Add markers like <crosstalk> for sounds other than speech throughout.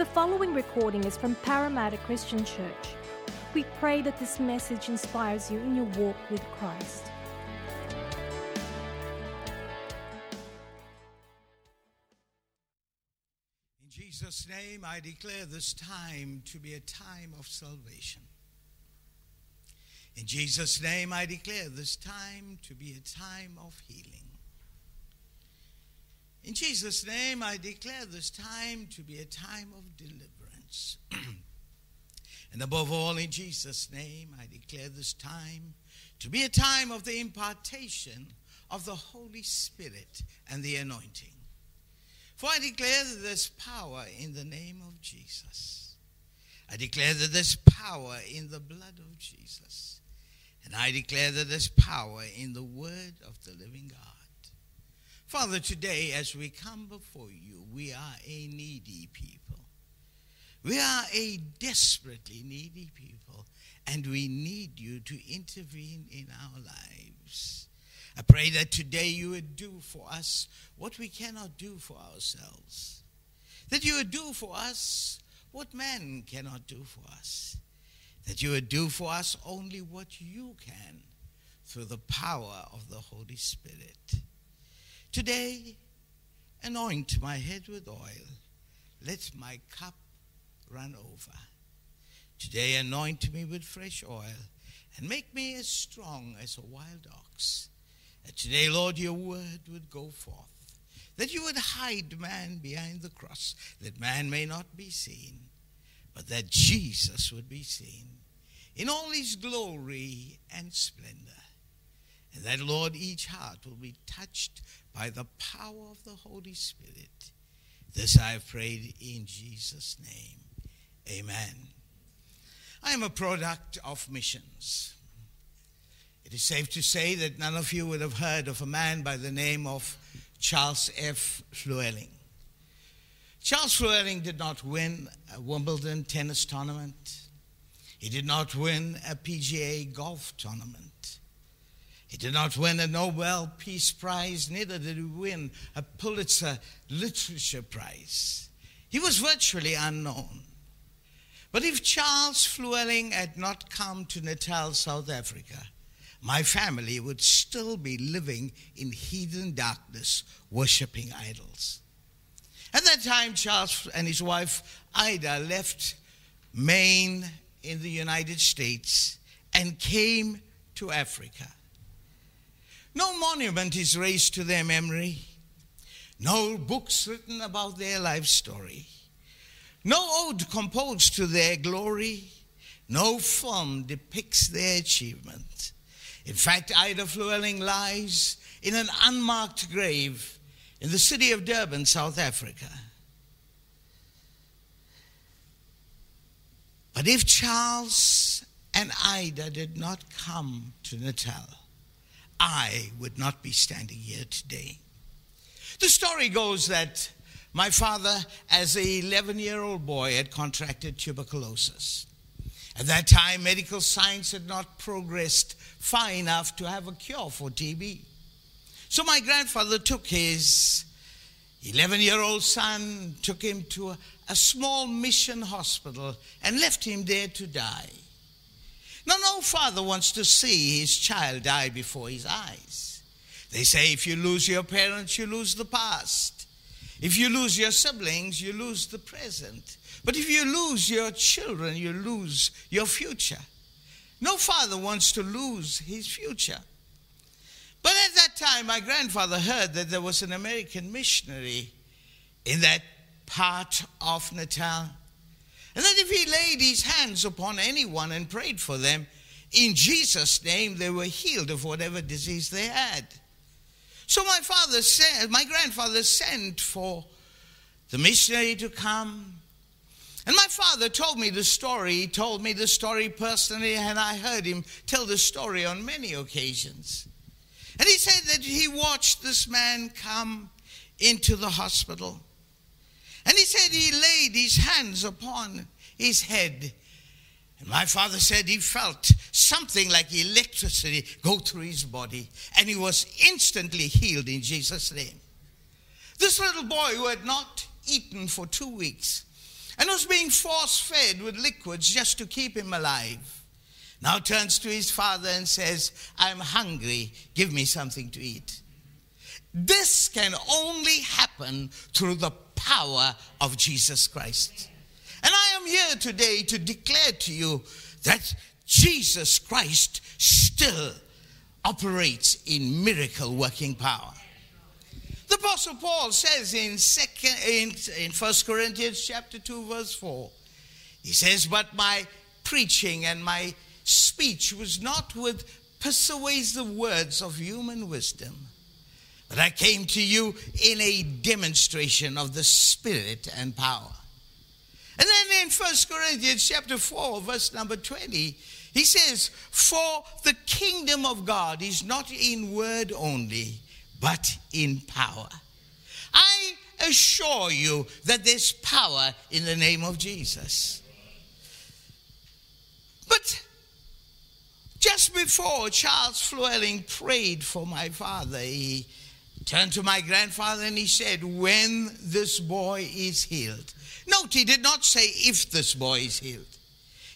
The following recording is from Parramatta Christian Church. We pray that this message inspires you in your walk with Christ. In Jesus' name, I declare this time to be a time of salvation. In Jesus' name, I declare this time to be a time of healing. In Jesus' name, I declare this time to be a time of deliverance. <clears throat> and above all, in Jesus' name, I declare this time to be a time of the impartation of the Holy Spirit and the anointing. For I declare that there's power in the name of Jesus. I declare that there's power in the blood of Jesus. And I declare that there's power in the word of the living God. Father, today as we come before you, we are a needy people. We are a desperately needy people, and we need you to intervene in our lives. I pray that today you would do for us what we cannot do for ourselves. That you would do for us what man cannot do for us. That you would do for us only what you can through the power of the Holy Spirit. Today, anoint my head with oil. Let my cup run over. Today, anoint me with fresh oil and make me as strong as a wild ox. That today, Lord, your word would go forth. That you would hide man behind the cross, that man may not be seen, but that Jesus would be seen in all his glory and splendor. And that, Lord, each heart will be touched by the power of the Holy Spirit. This I have prayed in Jesus' name. Amen. I am a product of missions. It is safe to say that none of you would have heard of a man by the name of Charles F. Flewelling. Charles Flewelling did not win a Wimbledon tennis tournament. He did not win a PGA golf tournament. He did not win a Nobel Peace Prize, neither did he win a Pulitzer Literature Prize. He was virtually unknown. But if Charles Flewelling had not come to Natal, South Africa, my family would still be living in heathen darkness, worshipping idols. At that time, Charles and his wife Ida left Maine in the United States and came to Africa. No monument is raised to their memory, no books written about their life story, no ode composed to their glory, no film depicts their achievement. In fact, Ida Flewelling lies in an unmarked grave in the city of Durban, South Africa. But if Charles and Ida did not come to Natal, I would not be standing here today. The story goes that my father, as an 11 year old boy, had contracted tuberculosis. At that time, medical science had not progressed far enough to have a cure for TB. So my grandfather took his 11 year old son, took him to a, a, small mission hospital, and left him there to die. Now, no father wants to see his child die before his eyes. They say if you lose your parents, you lose the past. If you lose your siblings, you lose the present. But if you lose your children, you lose your future. No father wants to lose his future. But at that time, my grandfather heard that there was an American missionary in that part of Natal. And that if he laid his hands upon anyone and prayed for them, in Jesus' name, they were healed of whatever disease they had. So my father said, my grandfather sent for the missionary to come. And my father told me the story. He told me the story personally, and I heard him tell the story on many occasions. And he said that he watched this man come into the hospital. And he said he laid his hands upon his head. And my father said he felt something like electricity go through his body. And he was instantly healed in Jesus' name. This little boy who had not eaten for two weeks and was being force fed with liquids just to keep him alive. Now turns to his father and says, I'm hungry, give me something to eat. This can only happen through the power of Jesus Christ. And I am here today to declare to you that Jesus Christ still operates in miracle working power. The Apostle Paul says in second in, in 1 Corinthians chapter 2, verse 4, he says, But my preaching and my speech was not with persuasive words of human wisdom, but I came to you in a demonstration of the Spirit and power. And then in 1 Corinthians chapter 4, verse number 20, he says, For the kingdom of God is not in word only, but in power. I assure you that there's power in the name of Jesus. But just before Charles Flewelling prayed for my father, he turned to my grandfather and he said, When this boy is healed. Note, he did not say if this boy is healed.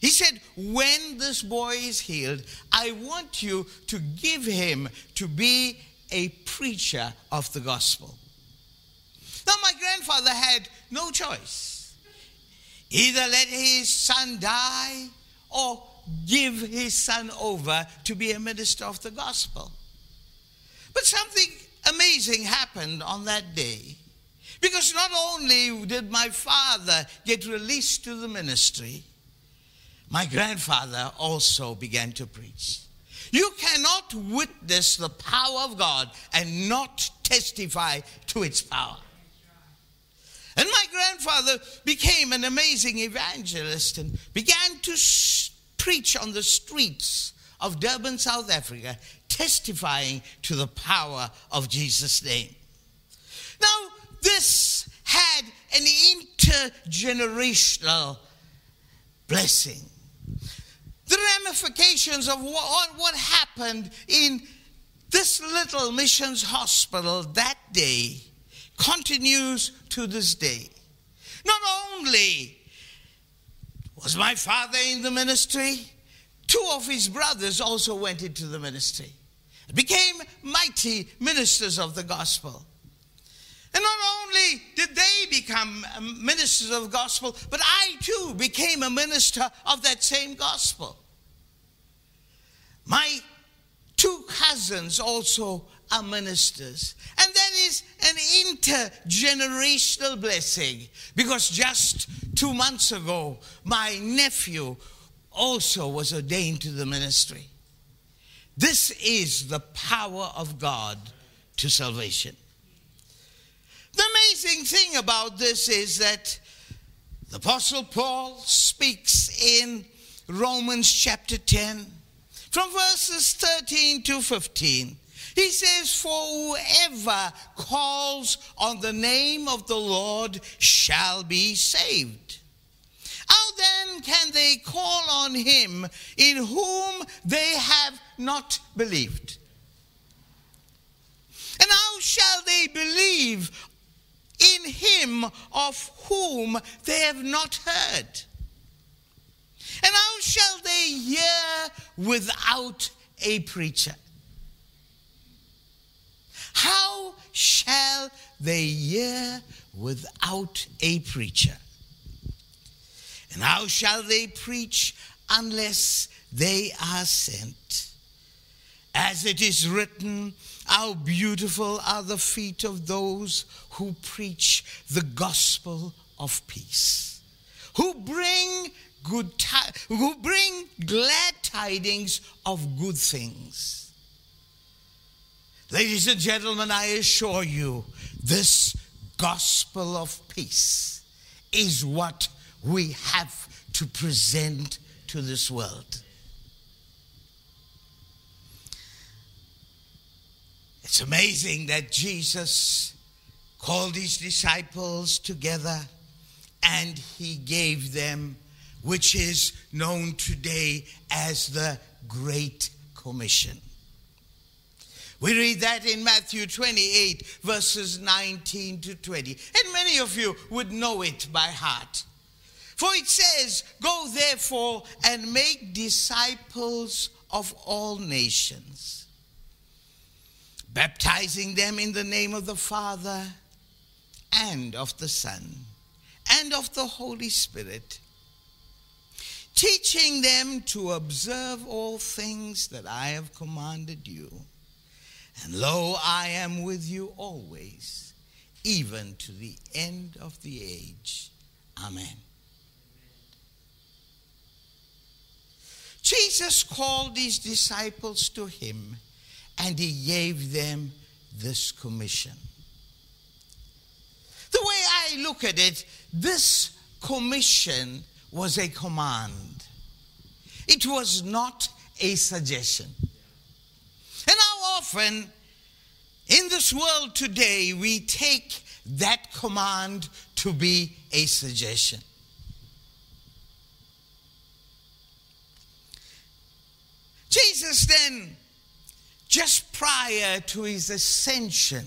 He said, When this boy is healed, I want you to give him to be a preacher of the gospel. Now, my grandfather had no choice. Either let his son die or give his son over to be a minister of the gospel. But something amazing happened on that day. Because not only did my father get released to the ministry, my grandfather also began to preach. You cannot witness the power of God and not testify to its power. And my grandfather became an amazing evangelist and began to preach on the streets of Durban, South Africa, testifying to the power of Jesus' name. Now, this had an intergenerational blessing the ramifications of what, what happened in this little missions hospital that day continues to this day. Not only was my father in the ministry, two of his brothers also went into the ministry, became mighty ministers of the gospel. And not only did they become ministers of the gospel, but I too became a minister of that same gospel. My two cousins also are ministers. And that is an intergenerational blessing because just two months ago, my nephew also was ordained to the ministry. This is the power of God to salvation. The amazing thing about this is that the Apostle Paul speaks in Romans chapter 10 from verses 13 to 15, he says, For whoever calls on the name of the Lord shall be saved. How then can they call on him in whom they have not believed? And how shall they believe in him of whom they have not heard? And how shall they hear without a preacher? How shall they hear without a preacher? And how shall they preach unless they are sent? As it is written, how beautiful are the feet of those who preach the gospel of peace, who bring good who bring glad tidings of good things. Ladies and gentlemen, I assure you, this gospel of peace is what we have to present to this world. It's amazing that Jesus called his disciples together and he gave them which is known today as the Great Commission. We read that in Matthew 28, verses 19 to 20. And many of you would know it by heart. For it says, Go therefore and make disciples of all nations, baptizing them in the name of the Father and of the Son and of the Holy Spirit, teaching them to observe all things that I have commanded you. And lo, I am with you always, even to the end of the age. Amen. Jesus called his disciples to him and he gave them this commission. The way I look at it, this commission was a command, it was not a suggestion. And how often in this world today we take that command to be a suggestion. Jesus then, just prior to his ascension,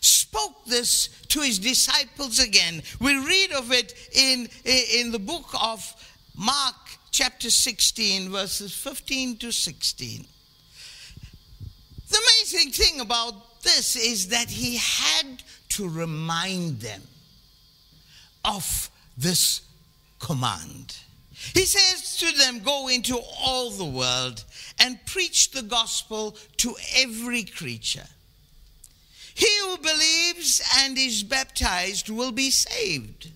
spoke this to his disciples again. We read of it in, in the book of Mark, chapter 16, verses 15 to 16. The amazing thing about this is that he had to remind them of this command. He says to them, Go into all the world and preach the gospel to every creature. He who believes and is baptized will be saved,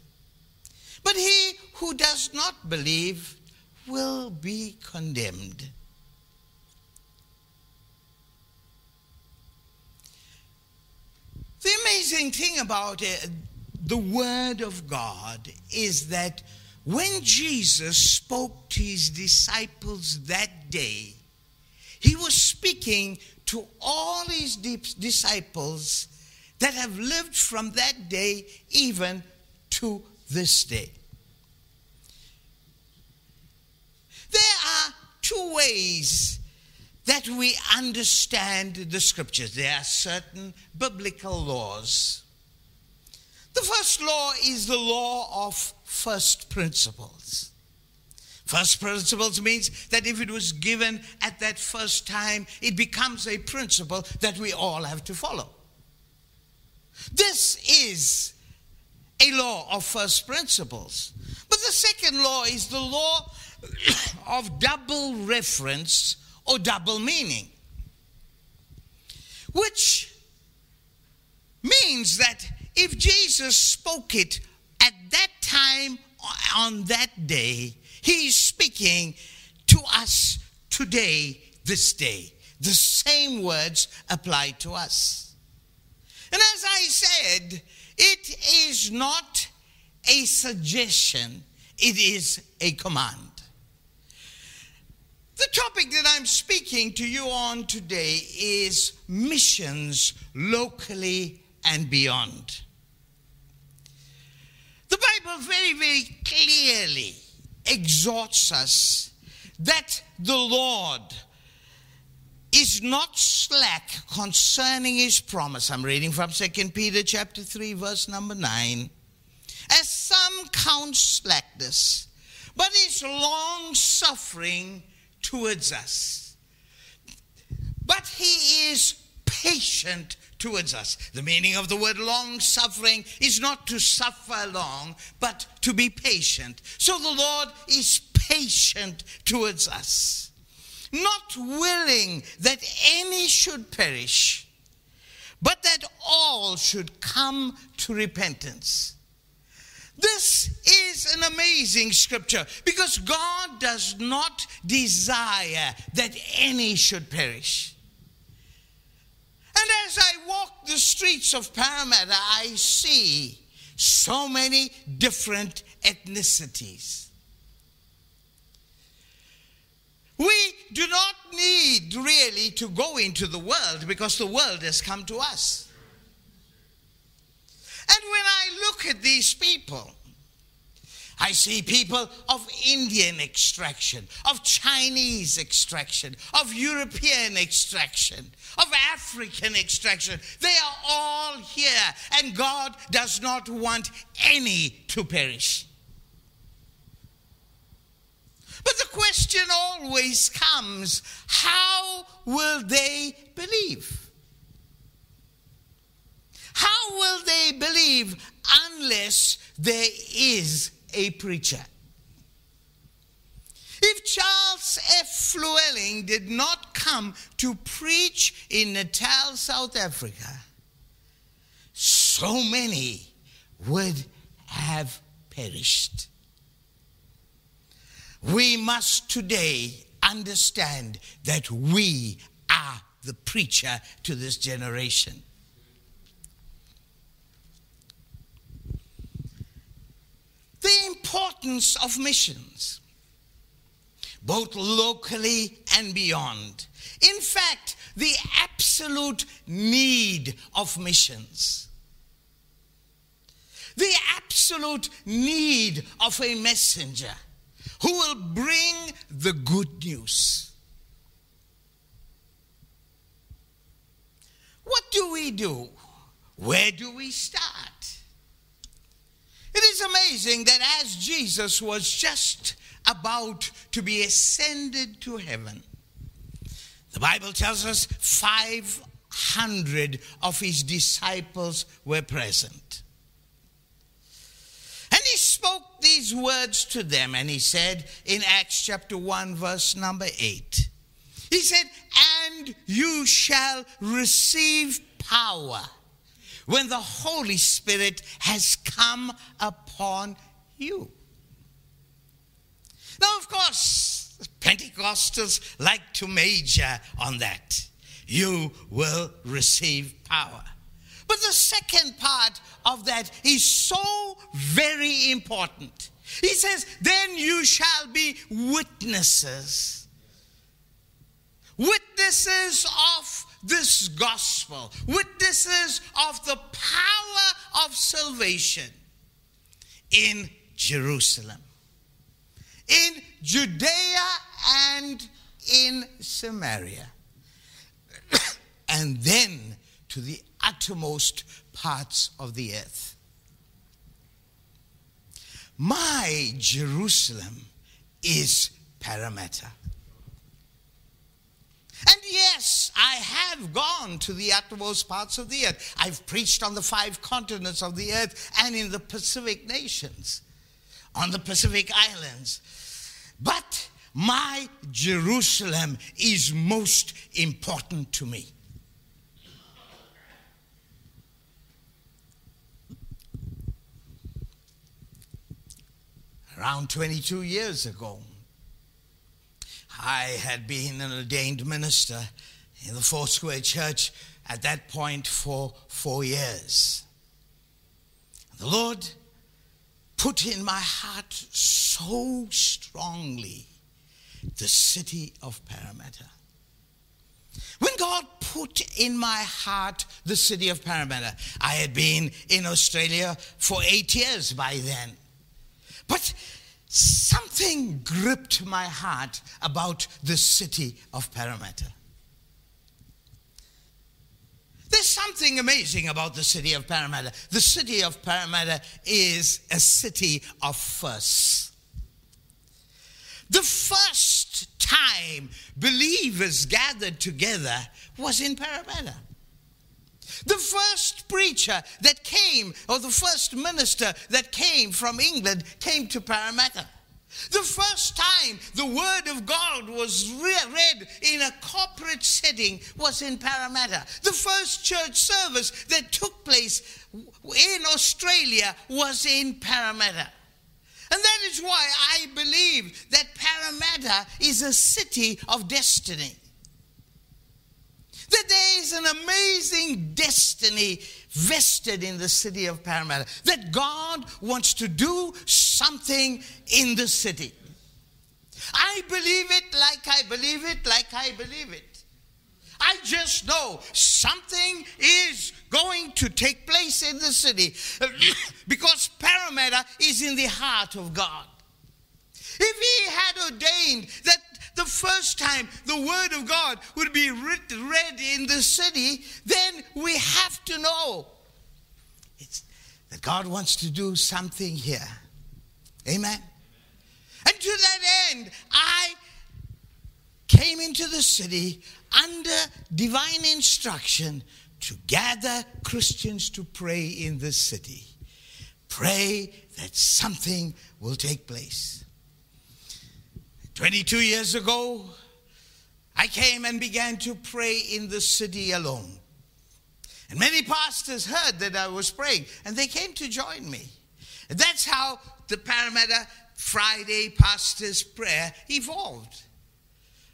but he who does not believe will be condemned. The amazing thing about it, the Word of God is that when Jesus spoke to his disciples that day, he was speaking to all his disciples that have lived from that day even to this day. There are two ways that we understand the scriptures. There are certain biblical laws. The first law is the law of first principles. First principles means that if it was given at that first time, it becomes a principle that we all have to follow. This is a law of first principles. But the second law is the law <coughs> of double reference or double meaning, which means that if Jesus spoke it at that time on that day, he is speaking to us today, this day. The same words apply to us. And as I said, it is not a suggestion, it is a command. The topic that I'm speaking to you on today is missions locally and beyond. Bible very, very clearly exhorts us that the Lord is not slack concerning his promise. I'm reading from 2 Peter chapter 3 verse number 9. As some count slackness, but is long suffering towards us. But he is patient towards us. The meaning of the word long suffering is not to suffer long, but to be patient. So the Lord is patient towards us, not willing that any should perish, but that all should come to repentance. This is an amazing scripture because God does not desire that any should perish. And as I walk the streets of Parramatta, I see so many different ethnicities. We do not need really to go into the world because the world has come to us. And when I look at these people, I see people of Indian extraction, of Chinese extraction, of European extraction, of African extraction. They are all here, and God does not want any to perish. But the question always comes how will they believe? How will they believe unless there is a preacher? If Charles F. Llewellyn did not come to preach in Natal, South Africa, so many would have perished. We must today understand that we are the preacher to this generation. The importance of missions both locally and beyond. In fact, the absolute need of missions. The absolute need of a messenger who will bring the good news. What do we do? Where do we start? It is amazing that as Jesus was just about to be ascended to heaven. The Bible tells us 500 of his disciples were present. And he spoke these words to them, and he said in Acts chapter 1, verse number 8, he said, And you shall receive power when the Holy Spirit has come upon you. Now, of course, Pentecostals like to major on that. You will receive power. But the second part of that is so very important. He says, Then you shall be witnesses. Witnesses of this gospel, witnesses of the power of salvation in Jerusalem in Judea and in Samaria, <coughs> and then to the uttermost parts of the earth. My Jerusalem is Parramatta. And I have gone to the uttermost parts of the earth. I've preached on the five continents of the earth and in the Pacific nations, on the Pacific Islands. But my Jerusalem is most important to me. Around 22 years ago, I had been an ordained minister in the Four Square Church at that point for four years. The Lord put in my heart so strongly the city of Parramatta. When God put in my heart the city of Parramatta, I had been in Australia for eight years by then. But something gripped my heart about the city of Parramatta. There's something amazing about the city of Parramatta. The city of Parramatta is a city of firsts. The first time believers gathered together was in Parramatta. The first preacher that came, or the first minister that came from England, came to Parramatta. The first time the Word of God was read in a corporate setting was in Parramatta. The first church service that took place in Australia was in Parramatta. And that is why I believe that Parramatta is a city of destiny. That there is an amazing destiny vested in the city of Parramatta. That God wants to do something in the city. I believe it like I believe it, like I believe it. I just know something is going to take place in the city <coughs> because Parramatta is in the heart of God. If He had ordained that the first time the Word of God would be read in the city, then we have to know it's, that God wants to do something here. Amen. And to that end, I came into the city under divine instruction to gather Christians to pray in the city. Pray that something will take place. 22 years ago, I came and began to pray in the city alone. And many pastors heard that I was praying and they came to join me. That's how the Parramatta Friday Pastors Prayer evolved.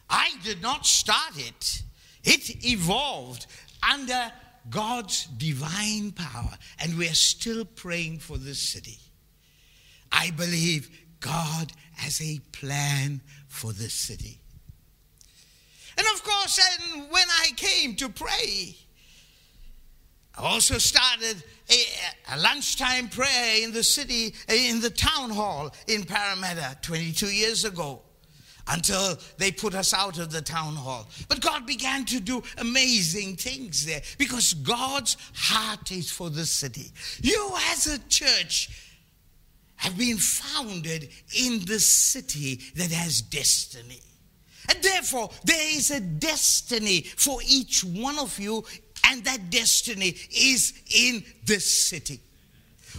I did not start it, it evolved under God's divine power. And we're still praying for this city. I believe God has a plan for this city. And of course, and when I came to pray, I also started a, a, lunchtime prayer in the city, in the town hall in Parramatta 22 years ago until they put us out of the town hall. But God began to do amazing things there because God's heart is for the city. You, as a church, have been founded in the city that has destiny. And therefore, there is a destiny for each one of you, and that destiny is in this city.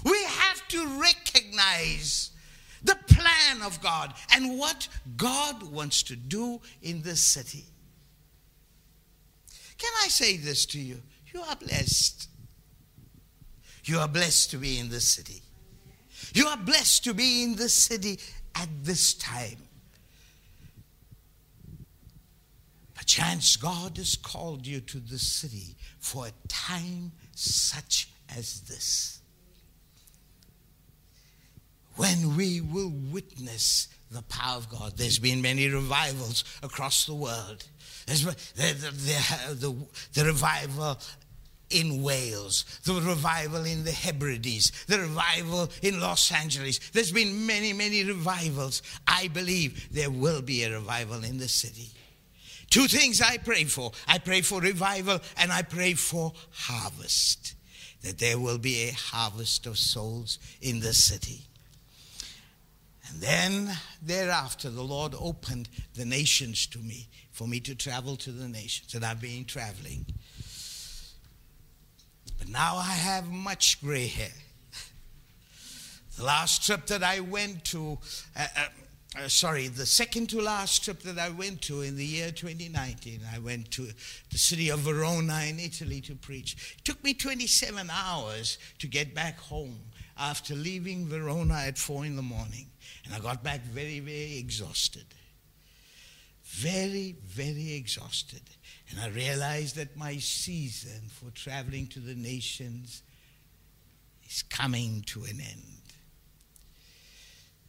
We have to recognize the plan of God and what God wants to do in this city. Can I say this to you? You are blessed. You are blessed to be in this city. You are blessed to be in this city at this time. Perchance God has called you to this city for a time such as this when we will witness the power of God. There's been many revivals across the world. There's the, the, the, the revival in Wales, the revival in the Hebrides, the revival in Los Angeles. There's been many, many revivals. I believe there will be a revival in the city. Two things I pray for I pray for revival and I pray for harvest. That there will be a harvest of souls in the city. And then thereafter, the Lord opened the nations to me for me to travel to the nations. And I've been traveling. But now I have much gray hair. The last trip that I went to, uh, uh, uh, sorry, the second to last trip that I went to in the year 2019, I went to the city of Verona in Italy to preach. It took me 27 hours to get back home after leaving Verona at 4 in the morning. And I got back very, very exhausted. Very, very exhausted. And I realized that my season for traveling to the nations is coming to an end.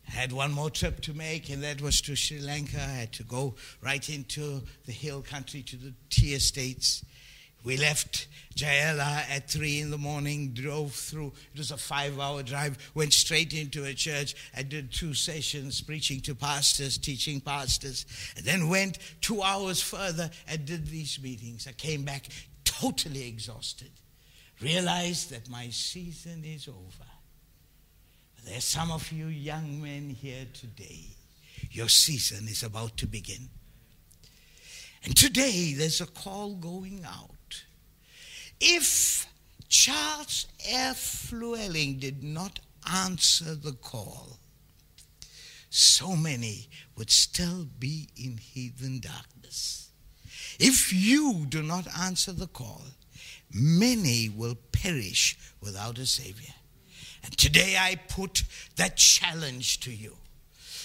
Had one more trip to make, and that was to Sri Lanka. I had to go right into the hill country to the tea estates. We left Jaela at three in the morning, drove through. It was a five hour drive, went straight into a church. I did two sessions preaching to pastors, teaching pastors, and then went two hours further and did these meetings. I came back totally exhausted, realized that my season is over. There's some of you young men here today. Your season is about to begin. And today there's a call going out if Charles F. Llewellyn did not answer the call, so many would still be in heathen darkness. If you do not answer the call, many will perish without a Savior. And today I put that challenge to you.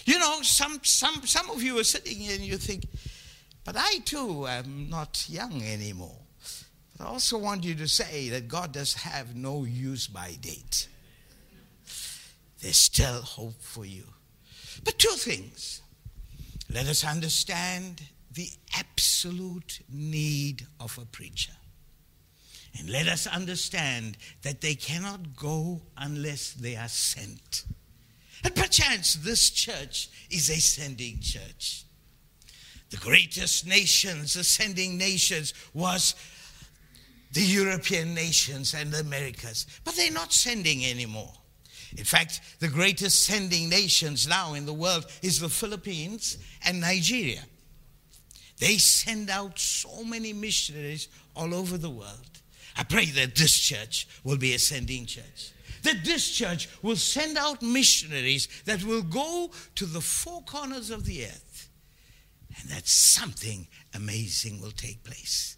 You know, some, some, some of you are sitting here and you think, but I too am not young anymore. But I also want you to say that God does have no use by date. There's still hope for you. But two things. Let us understand the absolute need of a preacher. And let us understand that they cannot go unless they are sent. And perchance this church is a sending church. The greatest nations, ascending nations, was the European nations and the Americas. But they're not sending anymore. In fact, the greatest sending nations now in the world is the Philippines and Nigeria. They send out so many missionaries all over the world. I pray that this church will be a sending church. That this church will send out missionaries that will go to the four corners of the earth and that something amazing will take place.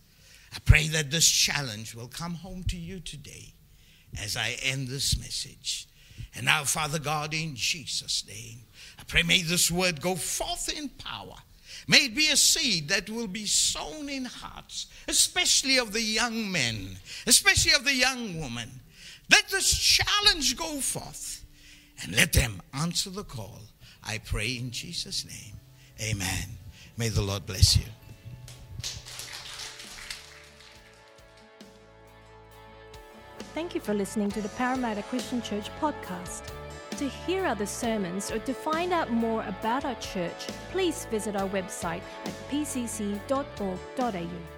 I pray that this challenge will come home to you today as I end this message. And now, Father God, in Jesus' name, I pray may this word go forth in power. May it be a seed that will be sown in hearts, especially of the young men, especially of the young women. Let this challenge go forth and let them answer the call. I pray in Jesus' name. Amen. May the Lord bless you. Thank you for listening to the Parramatta Christian Church podcast. To hear other sermons or to find out more about our church, please visit our website at pcc.org.au.